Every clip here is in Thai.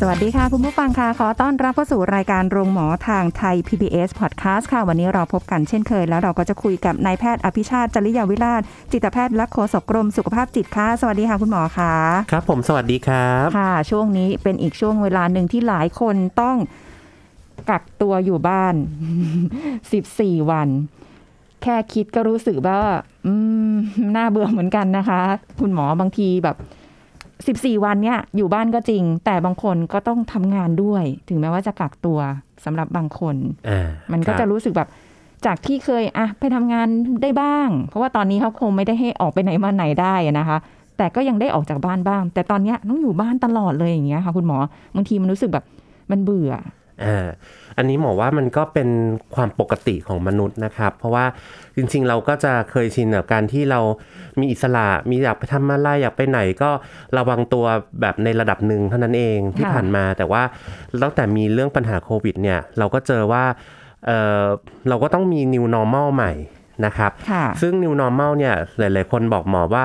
สวัสดีค่ะ คุณผู้ฟังค่ะ ขอต้อนรับเข้าสู่รายการโรงหมอทางไทย PBS Podcast ค่ะ วันนี้เราพบกันเช่นเคย แล้วเราก็จะคุยกับนายแพทย์อภิชาติจริยาวิราช จิตแพทย์และโฆษกกรมสุขภาพจิตค่ะ สวัสดีค่ะคุณหมอค่ะ ครับ ผมสวัสดีครับค่ะ ช่วงนี้เป็นอีกช่วงเวลาหนึ่งที่หลายคนต้องกักตัวอยู่บ้าน 14 วัน แค่คิดก็รู้สึกว่า อืมน่าเบื่อเหมือนกันนะคะ คุณหมอบางทีแบบ 14 วันเนี่ยอยู่บ้านก็จริง แต่บางคนก็ต้องทำงานด้วย ถึงแม้ว่าจะกักตัวสำหรับบางคนอ่ามันก็ครับจะรู้สึกแบบจากที่เคยอะไปทำงานได้บ้าง เพราะว่าตอนนี้เขาคงไม่ได้ให้ออกไปไหนมาไหนได้อะนะคะ แต่ก็ยังได้ออกจากบ้านบ้าง แต่ตอนเนี้ยต้องอยู่บ้านตลอดเลยอย่างเงี้ยค่ะ คุณหมอบางทีมันรู้สึกแบบมันเบื่อ อ่าอันนี้หมอว่ามันก็เป็นความปกติของมนุษย์นะครับ เพราะว่าจริงๆ เราก็จะเคยชินกับการที่เรามีอิสระมีอยากไปทำอะไรอยากไปไหนก็ระวังตัวแบบในระดับหนึ่งเท่านั้นเองที่ค่ะผ่านมา แต่ว่าตั้งแต่มีเรื่องปัญหาโควิดเนี่ยเราก็เจอว่าเออเราก็ต้องมี new normal ใหม่นะครับค่ะซึ่ง new normal เนี่ยหลายๆ คนบอกหมอว่า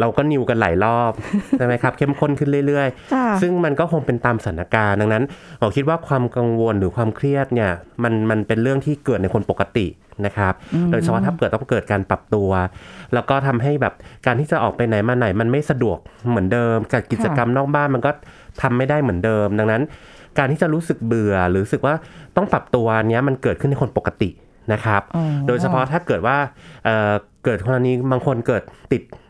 เราก็นิวกันหลายรอบใช่ไหมครับ เข้มข้นขึ้นเรื่อยค่ะๆซึ่งมันก็คงเป็นตามสถานการณ์ดังนั้นหมอคิดว่าความกังวลหรือความเครียดเนี่ยมันมันเป็นเรื่องที่เกิดในคนปกตินะครับ โดยเฉพาะถ้าเกิดต้องเกิดการปรับตัว แล้วก็ทำให้แบบการที่จะออกไปไหนมาไหนมันไม่สะดวกเหมือนเดิมกับกิจกรรมนอกบ้านมันก็ทำไม่ได้เหมือนเดิม ดังนั้น การที่จะรู้สึกเบื่อหรือรู้สึกว่าต้องปรับตัวเนี้ยมันเกิดขึ้นในคนปกตินะครับอ๋อโดยเฉพาะถ้าเกิดว่าเอ่อเกิดกรณีบางคนเกิดติดก่อ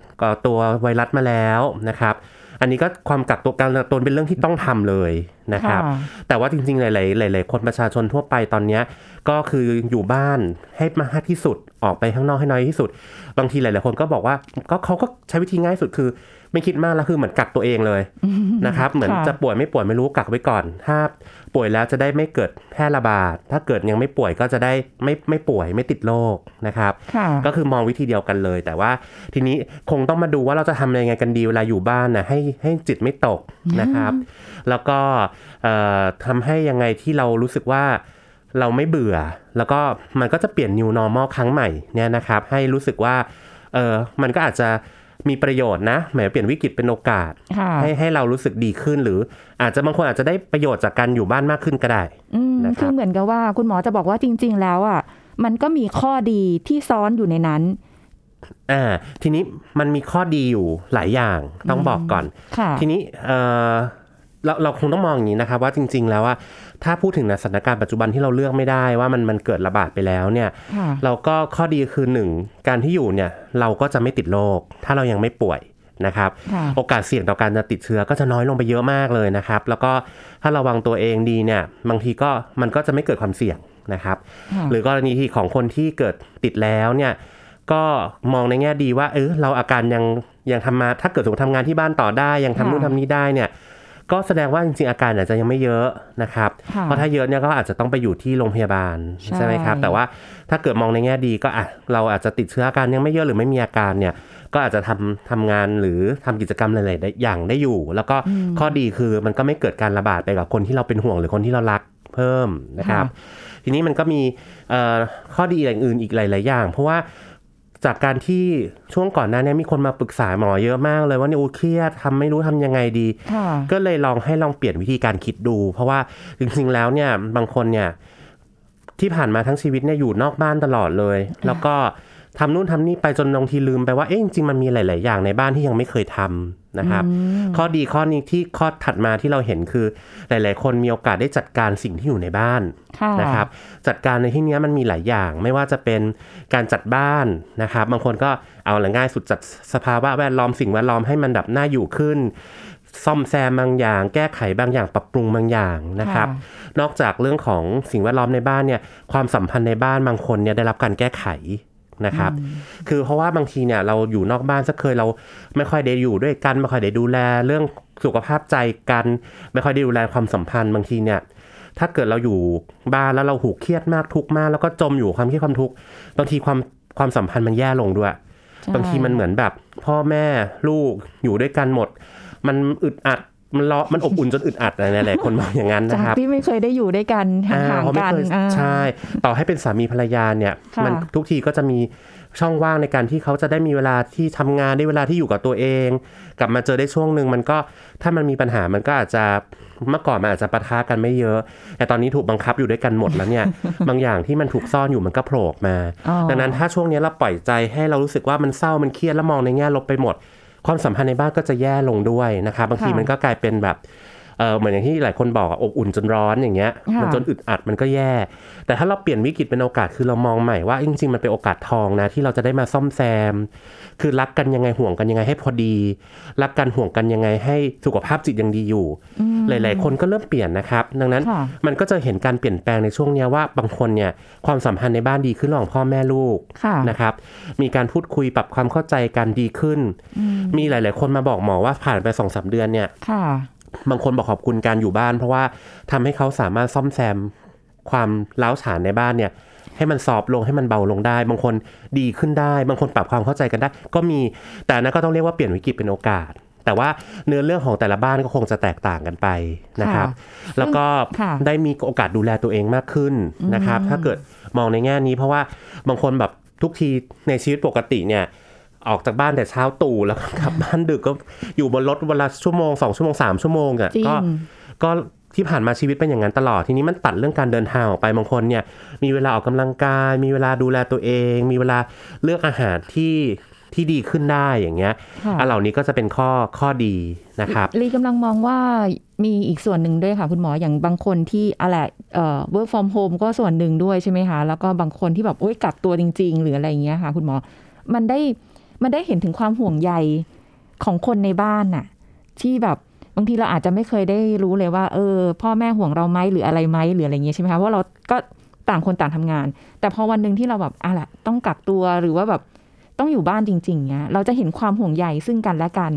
ตัวไวรัสมาแล้วนะครับอันนี้ก็ความกักตัวการกักตัวเป็นเรื่องที่ต้องทำเลยนะครับค่ะแต่ว่าจริงๆ หลายๆหลายๆคนประชาชนทั่วไปตอนเนี้ยก็คืออยู่บ้านให้มากที่สุดออกไปข้างนอกให้น้อยที่สุด บางทีหลายๆคนก็บอกว่าก็เขาก็ใช้วิธีง่ายสุดคือ ไม่คิดมากแล้วคือเหมือนกักตัวเองเลยนะครับ เหมือนค่ะจะป่วยไม่ป่วยไม่รู้กักไว้ก่อน ถ้าป่วยแล้วจะได้ไม่เกิดแพร่ระบาด ถ้าเกิดยังไม่ป่วยก็จะได้ไม่ไม่ป่วยไม่ติดโรคนะครับค่ะก็คือมองวิธีเดียวกันเลย แต่ว่าทีนี้คงต้องมาดูว่าเราจะทำยังไงกันดีเวลาอยู่บ้านนะให้ให้จิตไม่ตกนะครับ แล้วก็เอ่อทำให้ยังไงที่เรารู้สึกว่าเราไม่เบื่อ แล้วก็มันก็จะเปลี่ยน new normal ครั้งใหม่เนี่ยนะครับ ให้รู้สึกว่าเออมันก็อาจจะ มีประโยชน์นะหมายเปลี่ยนวิกฤตเป็นโอกาสค่ะให้ให้เรารู้สึกดีขึ้นหรือ อาจจะบางคนอาจจะได้ประโยชน์จากการอยู่บ้านมากขึ้นก็ได้อืมนะครับคือเหมือนกับว่าคุณหมอจะบอกว่าจริง ๆ แล้วอะมันก็มีข้อดีที่ซ้อนอยู่ในนั้นอ่าทีนี้มันมีข้อดีอยู่หลายอย่างต้องบอกก่อนค่ะทีนี้เอ่อ เราเราคงต้องมองอย่างนี้นะครับว่าจริง ๆ แล้วว่าถ้าพูดถึงในสถานการณ์ปัจจุบันที่เราเลือกไม่ได้ว่ามันมันเกิดระบาดไปแล้วเนี่ยค่ะเราก็ข้อดีคือหนึ่งการที่อยู่เนี่ยเราก็จะไม่ติดโรคถ้าเรายังไม่ป่วยนะครับค่ะโอกาสเสี่ยงต่อการจะติดเชื้อก็จะน้อยลงไปเยอะมากเลยนะครับ แล้วก็ถ้าระวังตัวเองดีเนี่ยบางทีก็มันก็จะไม่เกิดความเสี่ยงนะครับค่ะหรือกรณีที่ของคนที่เกิดติดแล้วเนี่ยก็มองในแง่ดีว่าเออเราอาการยังยังทำมาถ้าเกิดสมมติทำงานที่บ้านต่อได้ ยังทำนู่นทำนี่ได้เนี่ย ก็แสดงว่าจริงๆอาการอาจจะยังไม่เยอะนะครับค่ะเพราะถ้าเยอะเนี่ยก็อาจจะต้องไปอยู่ที่โรงพยาบาลใช่ใช่ไหมครับ แต่ว่าถ้าเกิดมองในแง่ดีก็อะเราอาจจะติดเชื้ออาการยังไม่เยอะหรือไม่มีอาการเนี่ยก็อาจจะทำทำงานหรือทำกิจกรรมหลายๆอย่างได้อยู่ แล้วก็ข้อดีคือมันก็ไม่เกิดการระบาดไปกับคนที่เราเป็นห่วงหรือคนที่เรารักเพิ่มนะครับ ทีนี้มันก็มีเอ่อข้อดีอย่างอื่นอีกหลาย ๆ อย่าง เพราะว่า จากการที่ช่วงก่อนหน้านี้มีคนมาปรึกษาหมอเยอะมากเลยว่าเนี่ยโอ้เครียดทำไม่รู้ทำยังไงดีค่ะก็เลยลองให้ลองเปลี่ยนวิธีการคิดดู เพราะว่าจริงๆแล้วเนี่ยบางคนเนี่ยที่ผ่านมาทั้งชีวิตเนี่ยอยู่นอกบ้านตลอดเลย แล้วก็ ทำนู่นทำนี่ไปจนบางทีลืมไปว่าเอ๊ะจริงๆมันมีหลาย ๆ อย่างในบ้านที่ยังไม่เคยทำนะครับ ข้อดีข้อนี้ที่ข้อถัดมาที่เราเห็นคือ หลาย ๆ คนมีโอกาสได้จัดการสิ่งที่อยู่ในบ้านค่ะนะครับ จัดการในที่เนี้ยมันมีหลายอย่าง ไม่ว่าจะเป็นการจัดบ้านนะครับ บางคนก็เอาละง่ายสุดจัดสภาวะแวดล้อมสิ่งแวดล้อมให้มันแบบน่าอยู่ขึ้นซ่อมแซมบางอย่าง แก้ไขบางอย่างปรับปรุงบางอย่างนะครับค่ะนอกจากเรื่องของสิ่งแวดล้อมในบ้านเนี่ยความสัมพันธ์ในบ้านบางคนเนี่ยได้รับการแก้ไข นะครับ คือเพราะว่าบางทีเนี่ยเราอยู่นอกบ้านสักเคยเราไม่ค่อยได้อยู่ด้วยกันไม่ค่อยได้ดูแลเรื่องสุขภาพใจกัน ไม่ค่อยได้ดูแลความสัมพันธ์บางทีเนี่ยถ้าเกิดเราอยู่บ้านแล้วเราหูเครียดมากทุกข์มาก แล้วก็จมอยู่ความเครียดความทุกข์บางทีความความสัมพันธ์มันแย่ลงด้วยใช่บางทีมันเหมือนแบบ พ่อแม่ลูกอยู่ด้วยกันหมด มันอึดอัด มันรอมันอบอุ่นจนอึดอัดอะไรหลายๆคนมองอย่างนั้นจากนะครับที่ไม่เคยได้อยู่ด้วยกันห่างเพระๆไม่กันเคยอ่าใช่ ต่อให้เป็นสามีภรรยาเนี่ยค่ะมันทุกทีก็จะมีช่องว่างในการที่เขาจะได้มีเวลาที่ทำงานได้เวลาที่อยู่กับตัวเอง กลับมาเจอได้ช่วงหนึ่งมันก็ถ้ามันมีปัญหามันก็อาจจะเมื่อก่อนมันอาจจะปะทะกันไม่เยอะ แต่ตอนนี้ถูกบังคับอยู่ด้วยกันหมดแล้วเนี่ย บางอย่างที่มันถูกซ่อนอยู่มันก็โผล่ออกมาอ๋อดังนั้นถ้าช่วงนี้เราปล่อยใจให้เรารู้สึกว่ามันเศร้ามันเครียดแล้วมองในแง่ลบไปหมด ความสัมพันธ์ในบ้านก็จะแย่ลงด้วยนะครับบางทีค่ะมันก็กลายเป็นแบบ เออเหมือนอย่างที่หลายคนบอกอะอบอุ่นจนร้อนอย่างเงี้ยค่ะมันจนอึดอัดมันก็แย่ แต่ถ้าเราเปลี่ยนวิกฤตเป็นโอกาสคือเรามองใหม่ว่าจริงๆมันเป็นโอกาสทองนะที่เราจะได้มาซ่อมแซม คือรักกันยังไงห่วงกันยังไงให้พอดี รักกันห่วงกันยังไงให้สุขภาพจิตยังดีอยู่ หลายๆ คนก็เริ่มเปลี่ยนนะครับ ดังนั้นค่ะมันก็จะเห็นการเปลี่ยนแปลงในช่วงเนี้ยว่าบางคนเนี่ยความสัมพันธ์ในบ้านดีขึ้นระหว่างพ่อแม่ลูกค่ะนะครับมีการพูดคุยปรับความเข้าใจกันดีขึ้น มีหลาย ๆ คนมาบอกหมอว่าผ่านไปสองสามเดือนเนี่ยค่ะ บางคนบอกขอบคุณการอยู่บ้าน เพราะว่าทำให้เขาสามารถซ่อมแซมความล้าวฉานในบ้านเนี่ย ให้มันซอฟต์ลงให้มันเบาลงได้ บางคนดีขึ้นได้ บางคนปรับความเข้าใจกันได้ ก็มีแต่อันนั้นก็ต้องเรียกว่าเปลี่ยนวิกฤตเป็นโอกาส แต่ว่าเนื้อเรื่องของแต่ละบ้านก็คงจะแตกต่างกันไปนะครับ แล้วก็ค่ะได้มีโอกาสดูแลตัวเองมากขึ้นนะครับ ถ้าเกิดมองในแง่นี้เพราะว่าบางคนแบบทุกทีในชีวิตปกติเนี่ย ออกจากบ้านแต่เช้าตู่แล้วก็กลับบ้านดึกก็อยู่บนรถวันละชั่วโมงสองชั่วโมงสามชั่วโมงอะจริงก็ก็ที่ผ่านมาชีวิตเป็นอย่างนั้นตลอดทีนี้มันตัดเรื่องการเดินทางออกไปบางคนเนี่ย มีเวลาออกกำลังกาย มีเวลาดูแลตัวเอง มีเวลาเลือกอาหารที่ที่ดีขึ้นได้อย่างเงี้ยค่ะอันเหล่านี้ก็จะเป็นข้อข้อดีนะครับลีกำลังมองว่ามีอีกส่วนหนึ่งด้วยค่ะ คุณหมออย่างบางคนที่อะไรเอ่อ work from home ก็ส่วนหนึ่งด้วยใช่ไหมคะ แล้วก็บางคนที่แบบโอ๊ยกักตัวจริง ๆ หรืออะไรอย่างเงี้ยค่ะ คุณหมอมันได้ มันได้เห็นถึงความห่วงใยของคนในบ้านน่ะ ที่แบบบางทีเราอาจจะไม่เคยได้รู้เลยว่า เออ พ่อแม่ห่วงเราไหมหรืออะไรไหมหรืออะไรเงี้ยใช่ไหมคะเพราะเราก็ต่างคนต่างทำงาน แต่พอวันหนึ่งที่เราแบบอะล่ะต้องกักตัวหรือว่าแบบต้องอยู่บ้านจริงๆเนี้ยเราจะเห็นความห่วงใยซึ่งกันและกัน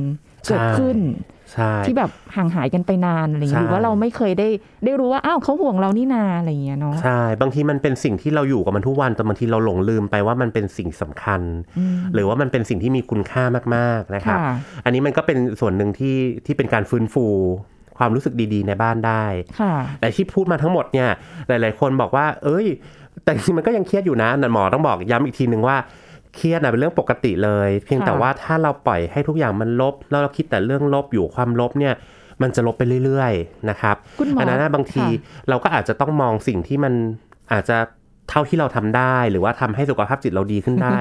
เกิดขึ้น ที่แบบห่างหายกันไปนานอะไรอย่างเงี้ยใช่หรือว่าเราไม่เคยได้ได้รู้ว่าอ้าวเขาห่วงเรานี่นาอะไรอย่างเงี้ยเนาะใช่บางทีมันเป็นสิ่งที่เราอยู่กับมันทุกวันแต่บางทีเราหลงลืมไปว่ามันเป็นสิ่งสำคัญ หรือว่ามันเป็นสิ่งที่มีคุณค่ามากๆนะครับค่ะอันนี้มันก็เป็นส่วนหนึ่งที่ที่เป็นการฟื้นฟูความรู้สึกดีๆ ในบ้านได้ค่ะแต่ที่พูดมาทั้งหมดเนี่ย หลาย ๆ คนบอกว่า เอ้ย แต่จริงๆมันก็ยังเครียดอยู่นะแต่หมอต้องบอกย้ำอีกทีหนึ่งว่า เครียดนะเป็นเรื่องปกติเลย เพียงแต่ค่ะว่าถ้าเราปล่อยให้ทุกอย่างมันลบ แล้วเราคิดแต่เรื่องลบอยู่ความลบเนี่ยมันจะลบไปเรื่อย ๆ นะครับคุณหมออันนั้นนะบางทีค่ะเราก็อาจจะต้องมองสิ่งที่มันอาจจะ เท่าที่เราทำได้หรือว่าทำให้สุขภาพจิตเราดีขึ้นได้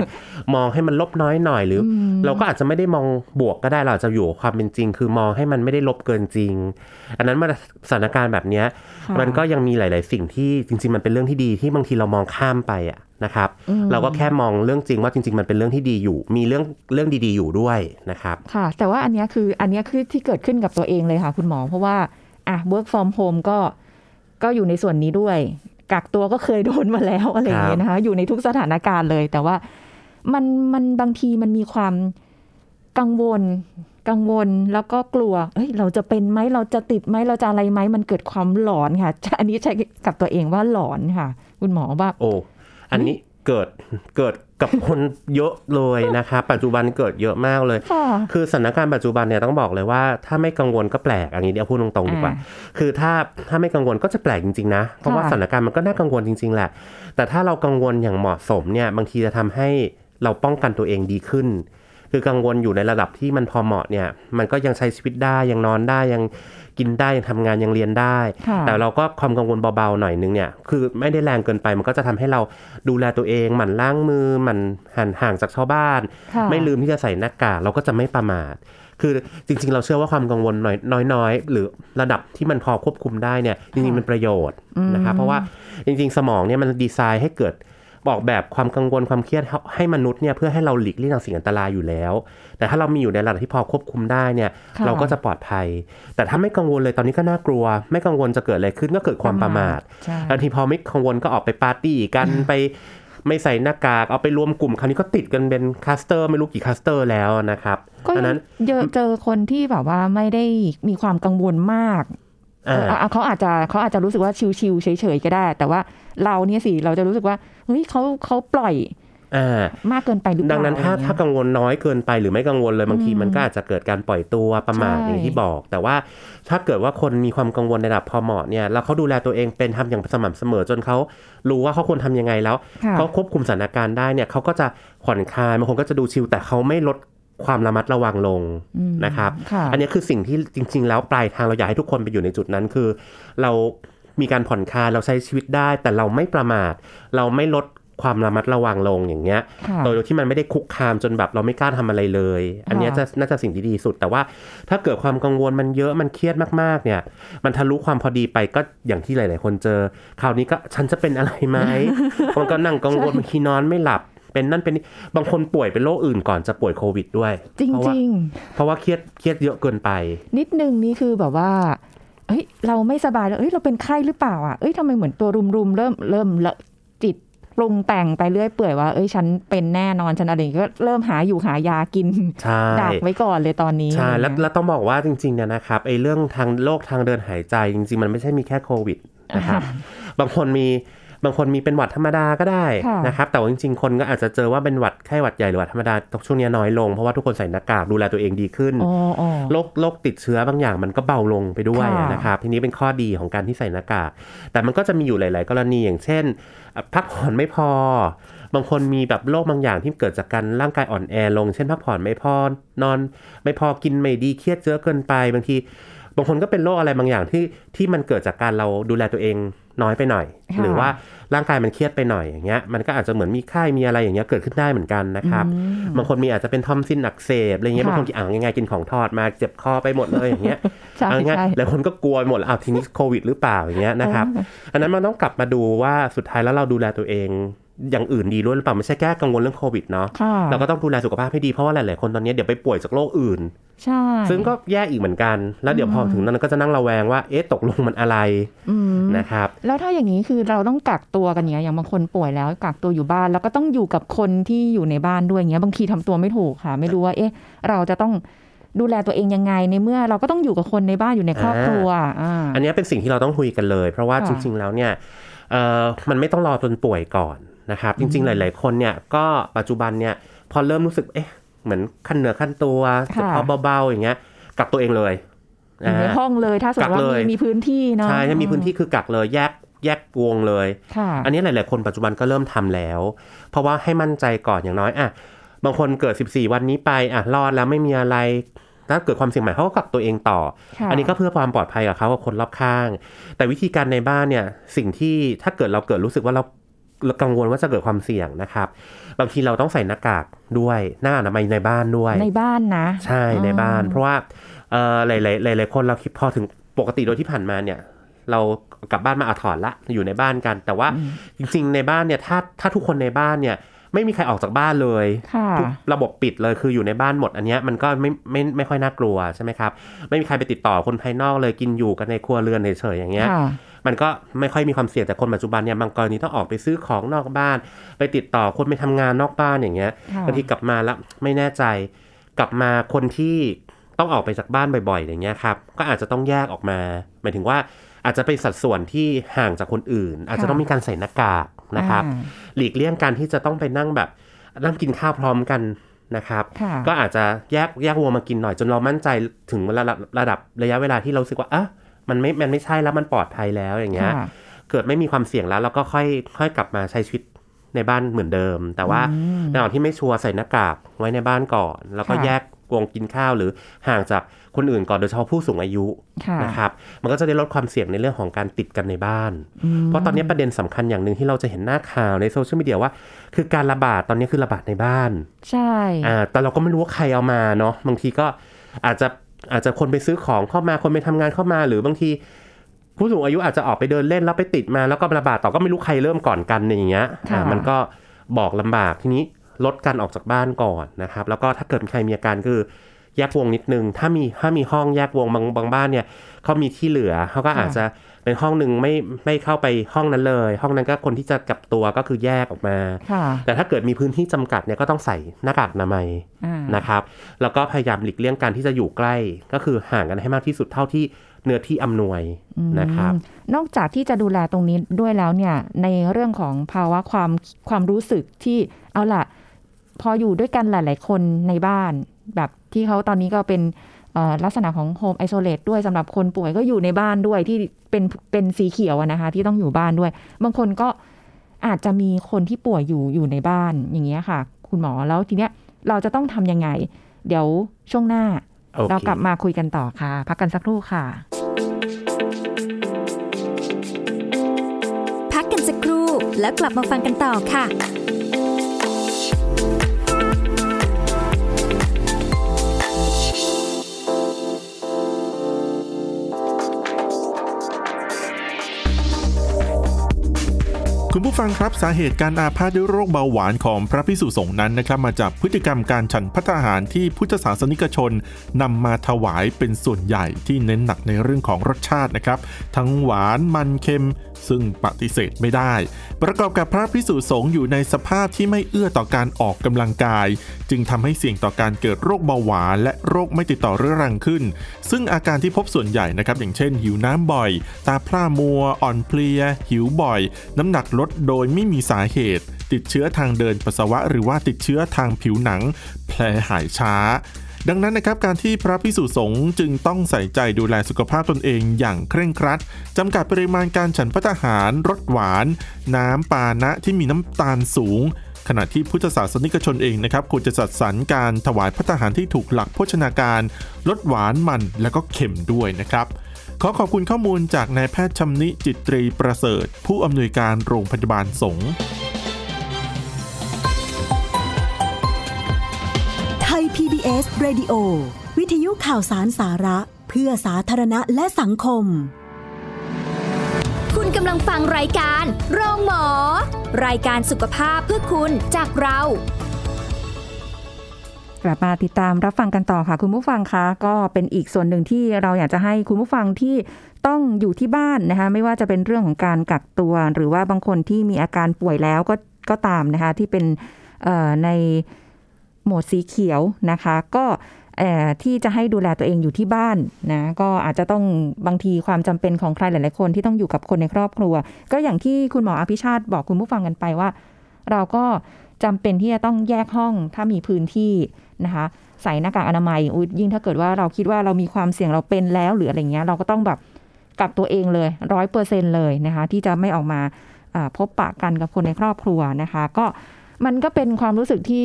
มองให้มันลบน้อยหน่อยหรืออเราก็อาจจะไม่ได้มองบวกก็ได้เราอาจจะอยู่กับความเป็นจริง คือมองให้มันไม่ได้ลบเกินจริง อันนั้นเมื่อสถานการณ์แบบเนี้ยค่ะมันก็ยังมีหลาย ๆ สิ่งที่จริง ๆ มันเป็นเรื่องที่ดีที่บางทีเรามองข้ามไปอะนะครับ เราก็แค่มองเรื่องจริงว่าจริง ๆ มันเป็นเรื่องที่ดีอยู่ มีเรื่องเรื่องดี ๆ อยู่ด้วยนะครับ ค่ะ แต่ว่าอันเนี้ยคืออันเนี้ยคือที่เกิดขึ้นกับตัวเองเลยค่ะ คุณหมอเพราะว่าอะ work from home ก็ก็อยู่ในส่วนนี้ด้วย กักตัวก็เคยโดนมาแล้วอะไรอย่างเงี้ยนะคะอยู่ในทุกสถานการณ์เลย แต่ว่ามันมันบางทีมันมีความกังวล กังวลแล้วก็กลัวเอ้ยเราจะเป็นไหมเราจะติดไหมเราจะอะไรไหมมันเกิดความหลอนค่ะอันนี้ใช้กับตัวเองว่าหลอนค่ะ คุณหมอว่า โอ้อันนี้เกิดเกิด กับคนเยอะเลยนะครับปัจจุบันเกิดเยอะมากเลยค่ะคือสถานการณ์ปัจจุบันเนี่ยต้องบอกเลยว่า ถ้าไม่กังวลก็แปลกอันนี้เดี๋ยวพูดตรงๆดีกว่าอ่คือถ้าถ้าไม่กังวลก็จะแปลกจริงๆนะ เพราะว่าค่ะสถานการณ์มันก็น่ากังวลจริง ๆ แหละ แต่ถ้าเรากังวลอย่างเหมาะสมเนี่ยบางทีจะทำให้เราป้องกันตัวเองดีขึ้น คือกังวลอยู่ในระดับที่มันพอเหมาะเนี่ยมันก็ยังใช้ชีวิตได้ยังนอนได้ยัง กินได้ยังทำงานยังเรียนได้ค่ะแต่เราก็ความกังวลเบาๆหน่อยนึงเนี่ยคือไม่ได้แรงเกินไปมันก็จะทำให้เราดูแลตัวเองหมั่นล้างมือหมั่นหันห่างจากชาวบ้านค่ะไม่ลืมที่จะใส่หน้ากากเราก็จะไม่ประมาท คือจริง ๆ เราเชื่อว่าความกังวลน้อยน้อยๆหรือระดับที่มันพอควบคุมได้เนี่ยจริงๆเป็นประโยชน์นะครับเพราะว่าจริง ๆ สมองเนี่ยมันดีไซน์ให้เกิด บอกแบบความกังวลความเครียดให้ให้มนุษย์เนี่ยเพื่อให้เราหลีกเลี่ยงสิ่งอันตรายอยู่แล้ว แต่ถ้าเรามีอยู่ในระดับที่พอควบคุมได้เนี่ยค่ะเราก็จะปลอดภัย แต่ถ้าไม่กังวลเลยตอนนี้ก็น่ากลัว ไม่กังวลจะเกิดอะไรขึ้นก็เกิดความประมาทใช่บางทีพอไม่กังวลก็ออกไปปาร์ตี้กันไปไม่ใส่หน้ากากเอาไปรวมกลุ่มคราวนี้ก็ติดกันเป็นคลัสเตอร์ไม่รู้กี่คลัสเตอร์แล้วนะครับก็อันนั้นเจอเจอคนที่แบบว่าไม่ได้มีความกังวลมากอ่า เออเอาเขาอาจจะเขาอาจจะรู้สึกว่าชิวๆเฉยๆก็ได้ แต่ว่าเราเนี่ยสิเราจะรู้สึกว่าเฮ้ยเขาเขาปล่อยอ่ามากเกินไปหรือเปล่าดังนั้นถ้าอะไรเงี้ยถ้ากังวลน้อยเกินไปหรือไม่กังวลเลยบางทีมันก็อาจจะเกิดการปล่อยตัวประมาทใช่อย่างที่บอก แต่ว่าถ้าเกิดว่าคนมีความกังวลในระดับพอเหมาะเนี่ยแล้วเขาดูแลตัวเองเป็นทำอย่างสม่ำเสมอจนเขารู้ว่าเขาควรทำยังไงแล้วค่ะเขาควบคุมสถานการณ์ได้เนี่ยเขาก็จะผ่อนคลายบางคนก็จะดูชิลแต่เขาไม่ลด ความระมัดระวังลงอืมนะครับค่ะอันนี้คือสิ่งที่จริง ๆ แล้วปลายทางเราอยากให้ทุกคนไปอยู่ในจุดนั้นคือ เรามีการผ่อนคลายเราใช้ชีวิตได้ แต่เราไม่ประมาท เราไม่ลดความระมัดระวังลงอย่างเงี้ยค่ะโดยที่มันไม่ได้คุกคามจนแบบเราไม่กล้าทำอะไรเลย อันเนี้ยจะน่าจะสิ่งที่ดีสุด แต่ว่าถ้าเกิดความกังวลมันเยอะมันเครียดมากๆ เนี่ย มันทะลุความพอดีไปก็อย่างที่หลาย ๆ คนเจอ คราวนี้ก็ฉันจะเป็นอะไรไหมมันก็นั่งกังวลบางทีนอนไม่หลับ เป็นนั่นเป็นนี่บางคนป่วยเป็นโรคอื่นก่อนจะป่วยโควิดด้วย จริงเพราะจว่าริงเพราะว่าเครียดเครียดเยอะเกินไป นิดนึงนี่คือแบบว่าเฮ้ย เราไม่สบายแล้วเอ้ยเราเป็นไข้หรือเปล่าอะเอ้ยทำไมเหมือนตัวรุมๆเริ่มเริ่มละจิตปรุงแต่งไปเรื่อยเปื่อยว่า เอ้ยฉันเป็นแน่นอนฉันอะไรอย่างเงี้ยก็เริ่มหาอยู่หายากินใช่ดักไว้ก่อนเลยตอนนี้ใช่แล้วอะไรเงี้ยแล้วต้องบอกว่าจริงๆเนี่ยนะครับไอ้เรื่องทางโรคทางเดินหายใจจริง ๆ มันไม่ใช่มีแค่โควิดนะครับบางคนมี บางคนมีเป็นหวัดธรรมดาก็ได้ค่ะนะครับ แต่ว่าจริงๆ คนก็อาจจะเจอว่าเป็นหวัดไข้หวัดใหญ่หรือหวัดธรรมดาช่วงนี้น้อยลงเพราะว่าทุกคนใส่หน้ากากดูแลตัวเองดีขึ้นอ๋ออ๋อโรคโรคติดเชื้อบางอย่างมันก็เบาลงไปด้วยค่ะนะครับ ทีนี้เป็นข้อดีของการที่ใส่หน้ากาก แต่มันก็จะมีอยู่หลาย ๆ กรณีอย่างเช่นอะพักผ่อนไม่พอบางคนมีแบบโรคบางอย่างที่เกิดจากการร่างกายอ่อนแอลง เช่นพักผ่อนไม่พอนอน ไม่พอกินไม่ดีเครียดเยอะเกินไป บางทีบางคนก็เป็นโรคอะไรบางอย่างที่ที่มันเกิดจากการเราดูแลตัวเองน้อยไปหน่อยค่ะหรือว่า ร่างกายมันเครียดไปหน่อยอย่างเงี้ยมันก็อาจจะเหมือนมีไข้มีอะไรอย่างเงี้ยเกิดขึ้นได้เหมือนกันนะครับบางคนมีอาจจะเป็นทอมซินอักเสบอะไรเงี้ยค่ะบางคนกินอ่างยังไงกินของทอดมาเจ็บคอไปหมดเลยอย่างเงี้ยใช่เอาง่ายใช่ๆหลายคนก็กลัวหมดแล้วอ้าวทีนี้โควิดหรือเปล่าอย่างเงี้ยนะครับเอออันนั้นมันต้องกลับมาดูว่าสุดท้ายแล้วเราดูแลตัวเอง อย่างอื่นดีด้วยหรือเปล่าไม่ใช่แค่กังวลเรื่องโควิดเนาะค่ะเราก็ต้องดูแลสุขภาพให้ดีเพราะว่าหลาย ๆ คนตอนนี้เดี๋ยวไปป่วยจากโรคอื่นใช่ซึ่งก็แย่อีกเหมือนกัน แล้วเดี๋ยวพอถึงนั้นก็จะนั่งระแวงว่าเอ๊ะตกลงมันอะไรอืมนะครับ แล้วถ้าอย่างนี้คือเราต้องกักตัวกันเนี้ยอย่างบางคนป่วยแล้วกักตัวอยู่บ้าน แล้วก็ต้องอยู่กับคนที่อยู่ในบ้านด้วยเงี้ยบางทีทำตัวไม่ถูกค่ะ ไม่รู้ว่าเอ๊ะ เราจะต้องดูแลตัวเองยังไงในเมื่อเราก็ต้องอยู่กับคนในบ้านอยู่ในครอบครัวอ่าอันนี้เป็นสิ่งที่เราต้องคุยกันเลย เพราะว่าค่ะจริง ๆ แล้วเนี่ยเอ่อมันไม่ต้องรอจนป่วยก่อน นะครับ จริง ๆ หลาย ๆ คนเนี่ยก็ปัจจุบันเนี่ยพอเริ่มรู้สึกเอ๊ะเหมือนขั้นเหนือขั้นตัวเจ็บคอเบาๆอย่างเงี้ยกักตัวเองเลยอยู่ในอ่าห้องเลยถ้าสมมติกักว่าเลยมีมีพื้นที่เนาะใช่ถ้ามีพื้นที่คือกักเลยแยกแยกวงเลยค่ะอันนี้หลาย ๆ คนปัจจุบันก็เริ่มทำแล้ว เพราะว่าให้มั่นใจก่อนอย่างน้อยอะบางคนเกิด 14 วันนี้ไปอะรอดแล้วไม่มีอะไรถ้าเกิดความเสี่ยงใหม่เขาก็กักตัวเองต่อค่ะอันนี้ก็เพื่อความปลอดภัยกับเขากับคนรอบข้าง แต่วิธีการในบ้านเนี่ยสิ่งที่ถ้าเกิดเราเกิดรู้สึกว่าเราเรา กังวลว่าจะเกิดความเสี่ยงนะครับ บางทีเราต้องใส่หน้ากากด้วยหน้าอนามัยในบ้านด้วย ในบ้านนะ ใช่ในบ้าน เพราะว่าเอ่อหลายๆหลายๆคนเราคิดพอถึงปกติโดยที่ผ่านมาเนี่ย เรากลับบ้านมาอาถอนละอยู่ในบ้านกัน แต่ว่าจริง ๆ ในบ้านเนี่ยถ้าถ้าทุกคนในบ้านเนี่ยไม่มีใครออกจากบ้านเลยค่ะทุกระบบปิดเลยคืออยู่ในบ้านหมดอันเนี้ยมันก็ไม่ไม่ไม่ค่อยน่ากลัวใช่ไหมครับ ไม่มีใครไปติดต่อคนภายนอกเลยกินอยู่กันในครัวเรือนเฉยๆอย่างเงี้ยค่ะ มันก็ไม่ค่อยมีความเสี่ยงแต่คนปัจจุบันเนี่ยบางกรณีต้องออกไปซื้อของนอกบ้าน ไปติดต่อคนไปทำงานนอกบ้านอย่างเงี้ยค่ะบางทีกลับมาแล้วไม่แน่ใจ กลับมาคนที่ต้องออกไปจากบ้านบ่อยๆ อย่างเงี้ยครับก็อาจจะต้องแยกออกมาหมายถึงว่าอาจจะเป็นสัดส่วนที่ห่างจากคนอื่น อาจจะต้องมีการใส่หน้ากากนะครับอ่าหลีกเลี่ยงการที่จะต้องไปนั่งแบบนั่งกินข้าวพร้อมกันนะครับค่ะก็อาจจะแยกแยกวงมากินหน่อยจนเรามั่นใจถึงระดับระดับระยะเวลาที่เรารู้สึกว่าอะ มันไม่มันไม่ใช่แล้วมันปลอดภัยแล้วอย่างเงี้ยค่ะเกิดไม่มีความเสี่ยงแล้วเราก็ค่อยค่อยกลับมาใช้ชีวิตในบ้านเหมือนเดิม แต่ว่าอืมในระหว่างที่ไม่ชัวร์ใส่หน้ากากไว้ในบ้านก่อน แล้วก็ค่ะแยกวงกินข้าวหรือห่างจากคนอื่นก่อนโดยเฉพาะผู้สูงอายุค่ะนะครับ มันก็จะได้ลดความเสี่ยงในเรื่องของการติดกันในบ้านอืมเพราะตอนนี้ประเด็นสำคัญอย่างหนึ่งที่เราจะเห็นหน้าข่าวในโซเชียลมีเดียว่า คือการระบาดตอนนี้คือระบาดในบ้าน ใช่อ่าแต่เราก็ไม่รู้ว่าใครเอามาเนาะบางทีก็อาจจะ อาจจะคนไปซื้อของเข้ามาคนไปทำงานเข้ามา หรือบางทีผู้สูงอายุอาจจะออกไปเดินเล่นแล้วไปติดมาแล้วก็ระบาดต่อก็ไม่รู้ใครเริ่มก่อนกันอย่างเงี้ยอ่ามันก็บอกลำบากทีนี้ลดการออกจากบ้านก่อนนะครับ แล้วก็ถ้าเกิดใครมีอาการคือแยกวงนิดนึง ถ้ามีถ้ามีห้องแยกวงบางบางบ้านเนี่ยเขามีที่เหลือเขาก็อาจจะ เป็นห้องหนึ่งไม่ไม่เข้าไปห้องนั้นเลย ห้องนั้นก็คนที่จะกลับตัวก็คือแยกออกมาค่ะแต่ถ้าเกิดมีพื้นที่จำกัดเนี่ยก็ต้องใส่หน้ากากอนามัยอ่านะครับ แล้วก็พยายามหลีกเลี่ยงการที่จะอยู่ใกล้ ก็คือห่างกันให้มากที่สุดเท่าที่เนื้อที่อำนวยนะครับอืมนอกจากที่จะดูแลตรงนี้ด้วยแล้วเนี่ยในเรื่องของภาวะความความรู้สึกที่เอาล่ะ พออยู่ด้วยกันหลาย ๆ คนในบ้าน แบบที่เขาตอนนี้ก็เป็นเอ่อ ลักษณะของโฮมไอโซเลตด้วยสำหรับคนป่วยก็อยู่ในบ้านด้วยที่เป็นเป็นสีเขียวอะนะคะ ที่ต้องอยู่บ้านด้วย บางคนก็อาจจะมีคนที่ป่วยอยู่อยู่ในบ้านอย่างเงี้ยค่ะ คุณหมอแล้วทีเนี้ยเราจะต้องทำยังไง เดี๋ยวช่วงหน้าโอเคเรากลับมาคุยกันต่อค่ะ พักกันสักครู่ค่ะ พักกันสักครู่แล้วกลับมาฟังกันต่อค่ะ คุณผู้ฟังครับสาเหตุการอาพาธด้วยโรคเบาหวานของพระพิสุสงฆ์นั้นนะครับมาจากพฤติกรรมการฉันพัฒหารที่พุทธศาสนิกชนนำมาถวายเป็นส่วนใหญ่ที่เน้นหนักในเรื่องของรสชาตินะครับ ทั้งหวานมันเค็มซึ่งปฏิเสธไม่ได้ ประกอบกับพระพิสุสงฆ์อยู่ในสภาพที่ไม่เอื้อต่อการออกกำลังกาย จึงทำให้เสี่ยงต่อการเกิดโรคเบาหวานและโรคไม่ติดต่อเรื้อรังขึ้น ซึ่งอาการที่พบส่วนใหญ่นะครับ อย่างเช่น หิวน้ำบ่อย ตาพร่ามัว อ่อนเพลีย หิวบ่อย น้ำหนักลดโดยไม่มีสาเหตุ ติดเชื้อทางเดินปัสสาวะ หรือว่าติดเชื้อทางผิวหนัง แผลหายช้า ดังนั้นนะครับการที่พระพิสุสงฆ์จึงต้องใส่ใจดูแลสุขภาพตนเองอย่างเคร่งครัดจำกัดปริมาณการฉันพัตหารรสหวาน น้ำปานะที่มีน้ำตาลสูง ขณะที่พุทธศาสนิกชนเองนะครับควรจะจัดสรรการถวายพัตหารที่ถูกหลักโภชนาการลดหวานมันและก็เค็มด้วยนะครับขอขอบคุณข้อมูลจากนายแพทย์ชำนิจิตรีประเสริฐ ผู้อำนวยการโรงพยาบาลสงฆ์ PBS Radio วิทยุข่าวสารสาระ เพื่อสาธารณะและสังคม คุณกำลังฟังรายการ โรงหมอ รายการสุขภาพเพื่อคุณจากเรากลับมาติดตามรับฟังกันต่อค่ะคุณผู้ฟังคะก็เป็นอีกส่วนหนึ่งที่เราอยากจะให้คุณผู้ฟังที่ต้องอยู่ที่บ้านนะคะไม่ว่าจะเป็นเรื่องของการกักตัว หรือว่าบางคนที่มีอาการป่วยแล้วก็ก็ตามนะคะที่เป็นเอ่อใน โหมดสีเขียวนะคะ ก็ที่จะให้ดูแลตัวเองอยู่ที่บ้านนะก็อาจจะต้องบางทีความจำเป็นของใครหลาย ๆ คนที่ต้องอยู่กับคนในครอบครัว ก็อย่างที่คุณหมออภิชาติบอกคุณผู้ฟังกันไปว่า เราก็จำเป็นที่จะต้องแยกห้องถ้ามีพื้นที่นะคะใส่หน้ากากอนามัยยิ่งถ้าเกิดว่าเราคิดว่าเรามีความเสี่ยงเราเป็นแล้วหรืออะไรเงี้ยเราก็ต้องแบบกักตัวเองเลยร้อยเปอร์เซ็นเลยนะคะที่จะไม่ออกมาพบปะกันกับคนในครอบครัวนะคะ ก็มันก็เป็นความรู้สึกที่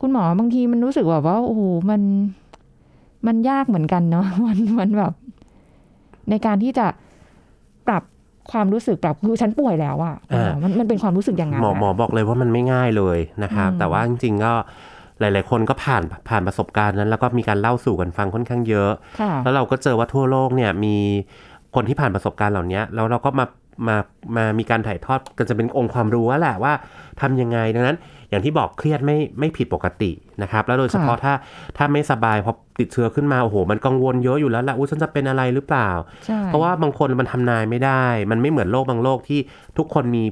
คุณหมอบางทีมันรู้สึกแบบว่าโอ้โหมันมันยากเหมือนกันเนาะมันมันแบบ ในการที่จะปรับความรู้สึกปรับคือฉันป่วยแล้วอะอ่ามันมันเป็นความรู้สึกอย่างนั้นหมออะหมอบอกเลยว่ามันไม่ง่ายเลยนะครับอืมแต่ว่าจริงๆก็หลาย ๆ คนก็ผ่านผ่านประสบการณ์นั้น แล้วก็มีการเล่าสู่กันฟังค่อนข้างเยอะค่ะแล้วเราก็เจอว่าทั่วโลกเนี่ยมีคนที่ผ่านประสบการณ์เหล่านี้แล้วเราก็มามามามีการถ่ายทอดกันจะเป็นองค์ความรู้แล้วแหละว่าทำยังไงดังนั้น อย่างที่บอกเครียดไม่ไม่ผิดปกตินะครับ แล้วโดยเฉพาะถ้าถ้าไม่สบายพอติดเชื้อขึ้นมา โอ้โห มันกังวลเยอะอยู่แล้วละอุ้ยฉันจะเป็นอะไรหรือเปล่าใช่เพราะว่าบางคนมันทำนายไม่ได้ มันไม่เหมือนโรคบางโรคที่ทุกคนมี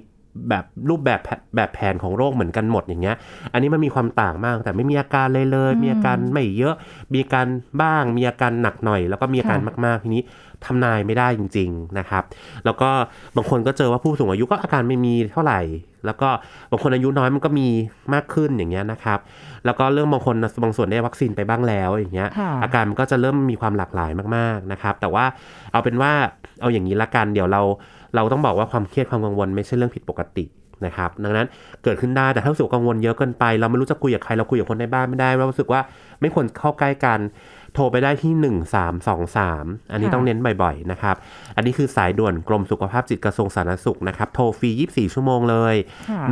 แบบรูปแบบแผแบบแผนของโรคเหมือนกันหมดอย่างเงี้ย อันนี้มันมีความต่างมาก แต่ไม่มีอาการเลยเลย มีอาการไม่เยอะ มีอาการบ้าง มีอาการหนักหน่อย แล้วก็มีอาการมากๆทีนี้ ทำนายไม่ได้จริง ๆนะครับ แล้วก็บางคนก็เจอว่าผู้สูงอายุก็อาการไม่มีเท่าไหร่ แล้วก็บางคนอายุน้อยมันก็มีมากขึ้นอย่างเงี้ยนะครับ แล้วก็เรื่องบางคนบางส่วนได้วัคซีนไปบ้างแล้วอย่างเงี้ยค่ะอาการมันก็จะเริ่มมีความหลากหลายมากๆนะครับ แต่ว่าเอาเป็นว่าเอาอย่างนี้ละกันเดี๋ยวเราเราต้องบอกว่าความเครียดความกังวลไม่ใช่เรื่องผิดปกตินะครับดังนั้นเกิดขึ้นได้แต่ถ้ารู้สึกกังวลเยอะเกินไป เราไม่รู้จะคุยกับใครเราคุยกับคนในบ้านไม่ได้เรารู้สึกว่าไม่ควรเข้าใกล้กัน โทรไปได้ที่ 1323 อันนี้ค่ะต้องเน้นบ่อยๆนะครับ อันนี้คือสายด่วนกรมสุขภาพจิตกระทรวงสาธารณสุขนะครับ โทรฟรี 24 ชั่วโมงเลยค่ะ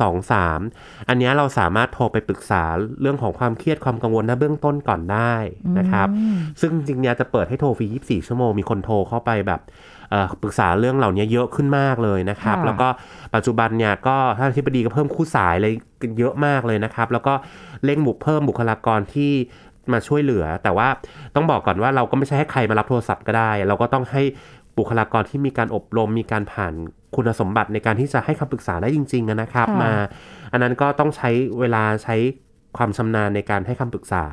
1323 อันเนี้ยเราสามารถโทรไปปรึกษาเรื่องของความเครียดความกังวลณเบื้องต้นก่อนได้นะครับอืมซึ่งจริงๆเนี่ยจะเปิดให้โทรฟรี 24 ชั่วโมง มีคนโทรเข้าไปแบบเอ่อปรึกษาเรื่องเหล่านี้เยอะขึ้นมากเลยนะครับค่ะแล้วก็ปัจจุบันเนี่ยก็ท่านอธิบดีก็เพิ่มคู่สายเลยเยอะมากเลยนะครับ แล้วก็เร่งบุกเพิ่มบุคลากรที่ มาช่วยเหลือ แต่ว่าต้องบอกก่อนว่าเราก็ไม่ใช่ให้ใครมารับโทรศัพท์ก็ได้ เราก็ต้องให้บุคลากรที่มีการอบรมมีการผ่านคุณสมบัติในการที่จะให้คำปรึกษาได้จริงๆอะนะครับค่ะมา อันนั้นก็ต้องใช้เวลาใช้ความชำนาญในการให้คำปรึกษา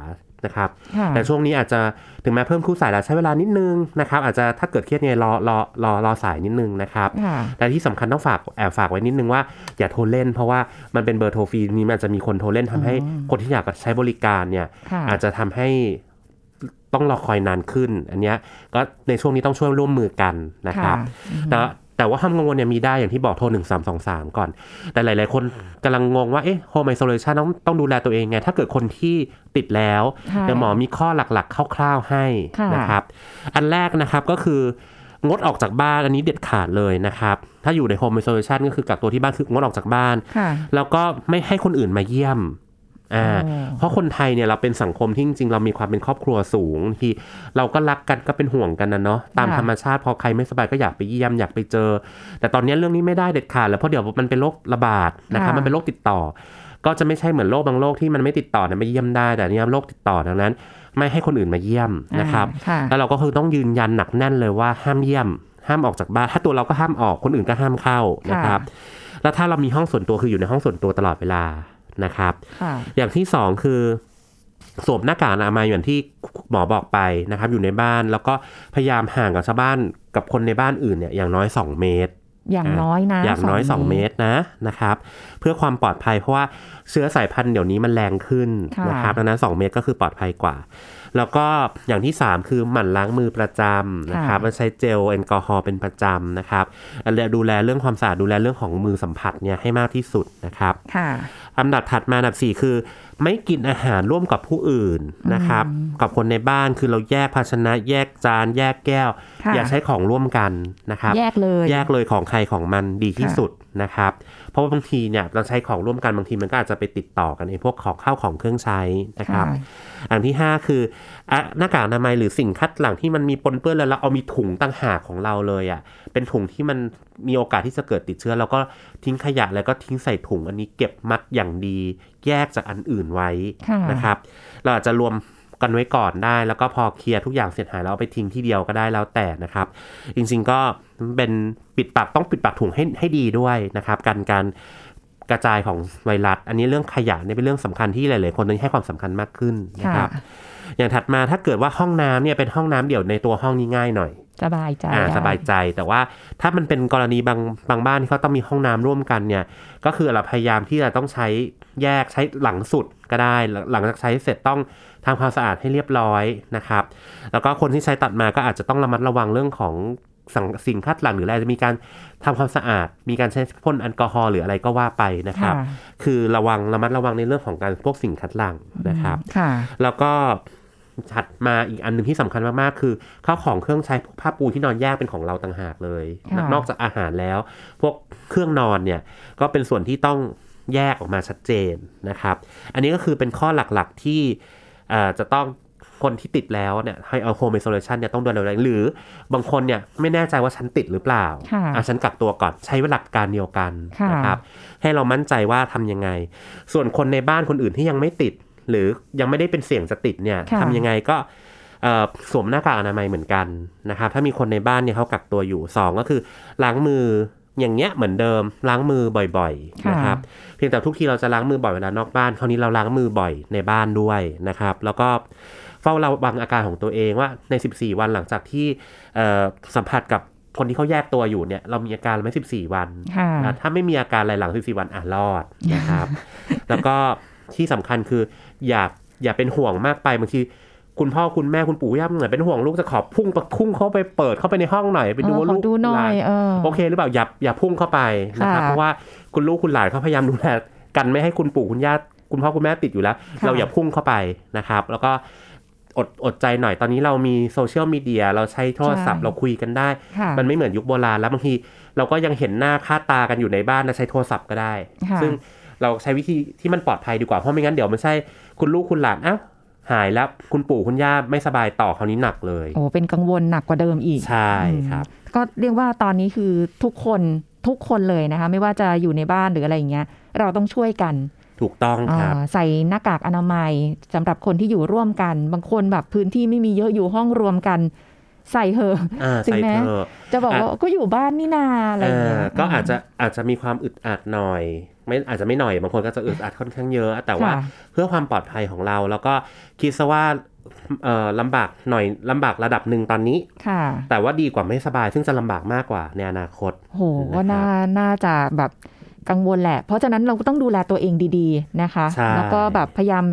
นะครับค่ะแต่ช่วงนี้อาจจะถึงแม้เพิ่มคู่สายแล้วใช้เวลานิดนึงนะครับ อาจจะถ้าเกิดเครียดไงรอรอรอรอสายนิดนึงนะครับค่ะแต่ที่สำคัญต้องฝากแอบฝากไว้นิดนึงว่าอย่าโทรเล่นเพราะว่ามันเป็นเบอร์โทรฟรีนี้มันอาจจะมีคนโทรเล่นทำให้คนที่อยากจะใช้บริการเนี่ยค่ะอาจจะทำให้ต้องรอคอยนานขึ้น อันเนี้ยก็ในช่วงนี้ต้องช่วยร่วมมือกันนะครับแต่ แต่ว่าความกังวลเนี่ยมีได้อย่างที่บอกโทรหนึ่งสามสองสามก่อน แต่หลาย ๆ คนกำลังงงว่า เอ๊ะ home isolation ต้องต้องดูแลตัวเองไง ถ้าเกิดคนที่ติดแล้วค่ะเดี๋ยวหมอมีข้อหลัก ๆ คร่าว ๆ ให้ค่ะนะครับ อันแรกนะครับก็คืองดออกจากบ้านอันนี้เด็ดขาดเลยนะครับ ถ้าอยู่ใน home isolation ก็คือกักตัวที่บ้านคืองดออกจากบ้านค่ะแล้วก็ไม่ให้คนอื่นมาเยี่ยม อ่าอ๋อเพราะคนไทยเนี่ยเราเป็นสังคมที่จริงๆเรามีความเป็นครอบครัวสูงที่เราก็รักกันก็เป็นห่วงกันนะเนาะตามค่ะธรรมชาติพอใครไม่สบายก็อยากไปเยี่ยมอยากไปเจอ แต่ตอนนี้เรื่องนี้ไม่ได้เด็ดขาดแล้วเพราะเดี๋ยวมันเป็นโรคระบาดนะครับมันเป็นโรคติดต่อ ก็จะไม่ใช่เหมือนโรคบางโรคที่มันไม่ติดต่อเนี่ยไปเยี่ยมได้แต่อันนี่โรคติดต่อดังนั้น ไม่ให้คนอื่นมาเยี่ยมนะครับอ่าค่ะแล้วเราก็คือต้องยืนยันหนักแน่นเลยว่าห้ามเยี่ยม ห้ามออกจากบ้านถ้าตัวเราก็ห้ามออกคนอื่นก็ห้ามเข้านะครับ แล้วถ้าเรามีห้องส่วนตัวคืออยู่ในห้องส่วนตัวตลอดเวลา นะครับค่ะอย่างที่สองคือสวมหน้ากากอนามัยอย่างที่หมอบอกไปนะครับ อยู่ในบ้านแล้วก็พยายามห่างกับชาวบ้านกับคนในบ้านอื่นเนี่ยอย่างน้อย 2 เมตร อย่างน้อยนะอย่างน้อย 2 เมตรนะนะครับ เพื่อความปลอดภัยเพราะว่าเชื้อสายพันธุ์เดี๋ยวนี้มันแรงขึ้นค่ะนะครับดังนั้น2เมตรก็คือปลอดภัยกว่าแล้วก็อย่างที่ 3 คือหมั่นล้างมือประจำนะครับแล้วใช้เจลแอลกอฮอล์เป็นประจำนะครับและดูแลเรื่องความสะอาดดูแลเรื่องของมือสัมผัสเนี่ยให้มากที่สุดนะครับค่ะอันดับถัดมาอันดับสี่คือ ไม่กินอาหารร่วมกับผู้อื่นนะครับ กับคนในบ้านคือเราแยกภาชนะ แยกจาน แยกแก้วค่ะอย่าใช้ของร่วมกันนะครับ แยกเลย แยกเลยของใครของมันดีที่ค่ะสุดนะครับเพ ราะว่าบางทีเนี่ยเราใช้ของร่วมกันบางทีมันก็อาจจะไปติดต่อกันในพวกของข้าวของเครื่องใช้นะครับค่ะอันที่ 5 คืออะหน้ากากอนามัยหรือสิ่งคัดหลั่งที่มันมีปนเปื้อนแล้วเราเอามีถุงต่างหากของเราเลยอะ่ะเป็นถุงที่มันมีโอกาสที่จะเกิดติดเชื้อแล้วก็ทิ้งขยะแล้วก็ทิ้งใส่ถุงอันนี้เก็บมัดอย่างดี แยกจากอันอื่นไว้ค่ะนะครับ เราอาจจะรวม กันไว้ก่อนได้ แล้วก็พอเคลียร์ทุกอย่างเสร็จหายแล้วเอาไปทิ้งที่เดียวก็ได้แล้วแต่นะครับ จริงๆก็เป็นปิดปากต้องปิดปากถุงให้ให้ดีด้วยนะครับการการกระจายของไวรัส อันนี้เรื่องขยะเนี่ยเป็นเรื่องสำคัญที่หลาย ๆ คนตอนนี้ให้ความสำคัญมากขึ้นนะครับค่ะอย่างถัดมาถ้าเกิดว่าห้องน้ำเนี่ยเป็นห้องน้ำเดี่ยวในตัวห้องนี้ง่ายหน่อย สบายใจอ่าได้สบายใจ แต่ว่าถ้ามันเป็นกรณีบางบางบ้านที่เขาต้องมีห้องน้ำร่วมกันเนี่ย ก็คือเราพยายามที่จะต้องใช้แยกใช้หลังสุดก็ได้ หลังจากใช้เสร็จต้อง ทำความสะอาดให้เรียบร้อยนะครับ แล้วก็คนที่ใช้ตัดมาก็อาจจะต้องระมัดระวังเรื่องของสังสิ่งคัดหลั่งหรืออะไรจะมีการทำความสะอาด มีการใช้พ่นแอลกอฮอล์หรืออะไรก็ว่าไปนะครับค่ะคือระวังระมัดระวังในเรื่องของการพวกสิ่งคัดหลั่งนะครับค่ะแล้วก็ถัดมาอีกอันหนึ่งที่สำคัญมากๆ คือข้าวของเครื่องใช้พวกผ้าปูที่นอนแยกเป็นของเราต่างหากเลยค่ะนอกจากอาหารแล้ว พวกเครื่องนอนเนี่ยก็เป็นส่วนที่ต้องแยกออกมาชัดเจนนะครับ อันนี้ก็คือเป็นข้อหลักๆที่เอ่อ จะต้องคนที่ติดแล้วเนี่ยให้เอาโฮม i โซเลชันเนี่ยต้องดูแลอะไรหรือบางคนเนี่ยไม่แน่ใจว่าฉันติดหรือเปล่าค่ะอะฉันกักตัวก่อนใช้หลักการเดียวกันค่ะนะครับให้เรามั่นใจว่าทำยังไง ส่วนคนในบ้านคนอื่นที่ยังไม่ติด หรือยังไม่ได้เป็นเสี่ยงจะติดเนี่ยค่ะทำยังไงก็เอ่อสวมหน้ากากอนามัยเหมือนกันนะครับถ้ามีคนในบ้านเนี่ยเขากักตัวอยู่สองก็คือล้างมือ อย่างเงี้ยเหมือนเดิมล้างมือบ่อยๆค่ะนะครับเพียงแต่ทุกทีเราจะล้างมือบ่อยเวลานอกบ้านคราวนี้เราล้างมือบ่อยในบ้านด้วยนะครับ แล้วก็เฝ้าระวังอาการของตัวเองว่าใน 14 วันหลังจากที่เอ่อสัมผัสกับคนที่เขาแยกตัวอยู่เนี่ยเรามีอาการไหม14วันค่ะอะถ้าไม่มีอาการอะไรหลัง14วันอะรอดนะครับ แล้วก็ที่สำคัญคืออย่าอย่าเป็นห่วงมากไปบางที คุณพ่อคุณแม่คุณปู่ย่าเหมือนเป็นห่วงลูกจะขอพุ่งประพุ่งเข้าไปเปิดเข้าไปในห้องหน่อยไปดูเออว่าขอลูกดูหน่อยลานเออโอเคหรือเปล่าอย่าอย่าพุ่งเข้าไปนะครับค่ะเพราะว่าคุณลูกคุณหลานเขาพยายามดูแลกันไม่ให้คุณปู่คุณย่าคุณพ่อคุณแม่ติดอยู่แล้วค่ะเราอย่าพุ่งเข้าไปนะครับ แล้วก็อดอดใจหน่อยตอนนี้เรามีโซเชียลมีเดียเราใช้โทรศัพท์เราคุยกันได้ค่ะมันไม่เหมือนยุคโบราณแล้วบางทีเราก็ยังเห็นหน้าค่าตากันอยู่ในบ้านนะใช้โทรศัพท์ก็ได้ค่ะซึ่งเราใช้วิธีที่มันปลอดภัยดีกว่าเพราะไม่งั้นเดี๋ยวมันใช่คุณลูกคุณหลานอ้าว หายแล้วคุณปู่คุณย่าไม่สบายต่อคราวนี้หนักเลย โอ้เป็นกังวลหนักกว่าเดิมอีก ใช่ครับ ก็เรียกว่าตอนนี้คือทุกคนทุกคนเลยนะคะ ไม่ว่าจะอยู่ในบ้านหรืออะไรอย่างเงี้ย เราต้องช่วยกันถูกต้องครับอ่าใส่หน้ากากอนามัยสำหรับคนที่อยู่ร่วมกัน บางคนแบบพื้นที่ไม่มีเยอะอยู่ห้องรวมกัน ใส่เหอะอ่าถึงใส่แม้เธอะจะบอกอะว่าก็อยู่บ้านนี่นาอะไรอย่างเงี้ยเออก็อาจจะอาจจะมีความอึดอัดหน่อยไม่อาจจะไม่หน่อยบางคนก็จะอึดอัดค่อนข้างเยอะ แต่ว่าค่ะเพื่อความปลอดภัยของเรา แล้วก็คิดซะว่าเอ่อลำบากหน่อยลำบากระดับหนึ่งตอนนี้ค่ะ แต่ว่าดีกว่าไม่สบาย ซึ่งจะลำบากมากกว่าในอนาคตโหก็น่าน่าจะแบบกังวลแหละ เพราะฉะนั้นเราก็ต้องดูแลตัวเองดี ๆ นะคะใช่แล้วก็แบบพยายาม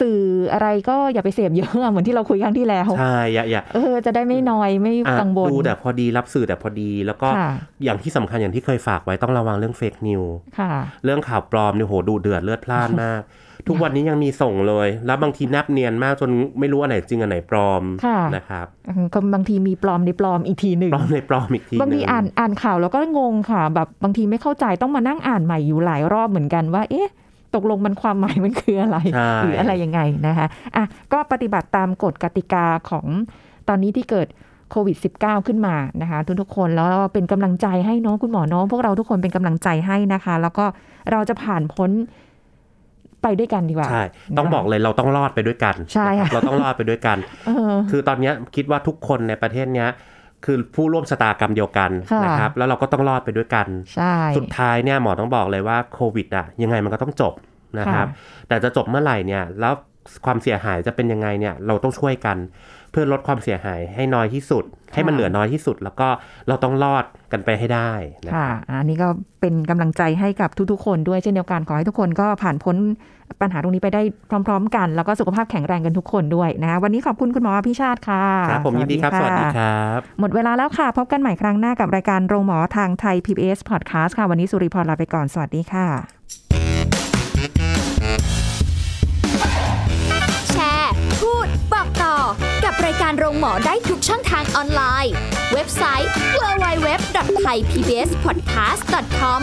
สื่ออะไรก็อย่าไปเสพเยอะเหมือนที่เราคุยครั้งที่แล้วใช่อย่าอย่าเออจะได้ไม่นอยไม่อะกังวลดูแต่พอดีรับสื่อแต่พอดี แล้วก็ค่ะอย่างที่สำคัญอย่างที่เคยฝากไว้ต้องระวังเรื่องเฟกนิวค่ะเรื่องข่าวปลอมเนี่ยโหดูเดือดเลือดพล่านมาก ทุกวันนี้ยังมีส่งเลย แล้วบางทีแนบเนียนมากจนไม่รู้อันไหนจริงอันไหนปลอมค่ะนะครับอืมก็บางทีมีปลอมในปลอมอีกทีหนึ่งปลอมในปลอมอีกทีบางทีหนึ่อ่านอ่านข่าวแล้วก็งงค่ะ แบบบางทีไม่เข้าใจต้องมานั่งอ่านใหม่อยู่หลายรอบเหมือนกันว่าเอ๊ะ ตกลงมันความหมายมันคืออะไรใช่หรืออะไรยังไงนะคะอะก็ปฏิบัติตามกฎกติกาของตอนนี้ที่เกิดโควิด -19 ขึ้นมานะคะทุกๆคนแล้วเราเป็นกำลังใจให้เน้องคุณหมอเน้องพวกเราทุกคนเป็นกำลังใจให้นะคะ แล้วก็เราจะผ่านพ้นไปด้วยกันดีกว่าใช่ต้องบอกเลยเราต้องรอดไปด้วยกันใช่ค่ะเราต้องรอดไปด้วยกันเออคือตอนเนี้ยคิดว่าทุกคนในประเทศเนี้ย คือผู้ร่วมชะตากรรมเดียวกันค่ะนะครับ แล้วเราก็ต้องรอดไปด้วยกันใช่สุดท้ายเนี่ยหมอต้องบอกเลยว่าโควิดอะยังไงมันก็ต้องจบนะครับ แต่จะจบเมื่อไหร่เนี่ยแล้วความเสียหายจะเป็นยังไงเนี่ยเราต้องช่วยกัน เพื่อลดความเสียหายให้น้อยที่สุด ให้มันเหลือน้อยที่สุด แล้วก็เราต้องรอดกันไปให้ได้นะค่ะอันนี้ก็เป็นกำลังใจให้กับทุกๆ คนด้วยเช่นเดียวกันขอให้ทุกคนก็ผ่านพ้น ปัญหาตรงนี้ไปได้พร้อม ๆ กัน แล้วก็สุขภาพแข็งแรงกันทุกคนด้วยนะคะวันนี้ขอบคุณคุณหมอพิชาติค่ะครับผมยินดีครับ สวัสดีครับ หมดเวลาแล้วค่ะ พบกันใหม่ครั้งหน้ากับรายการโรงหมอทางไทย PBS Podcast ค่ะ วันนี้สุริพรลาไปก่อน สวัสดีค่ะ แชร์ พูด บอกต่อ กับรายการโรงหมอได้ทุกช่องทางออนไลน์ เว็บไซต์ www.thaipbspodcast.com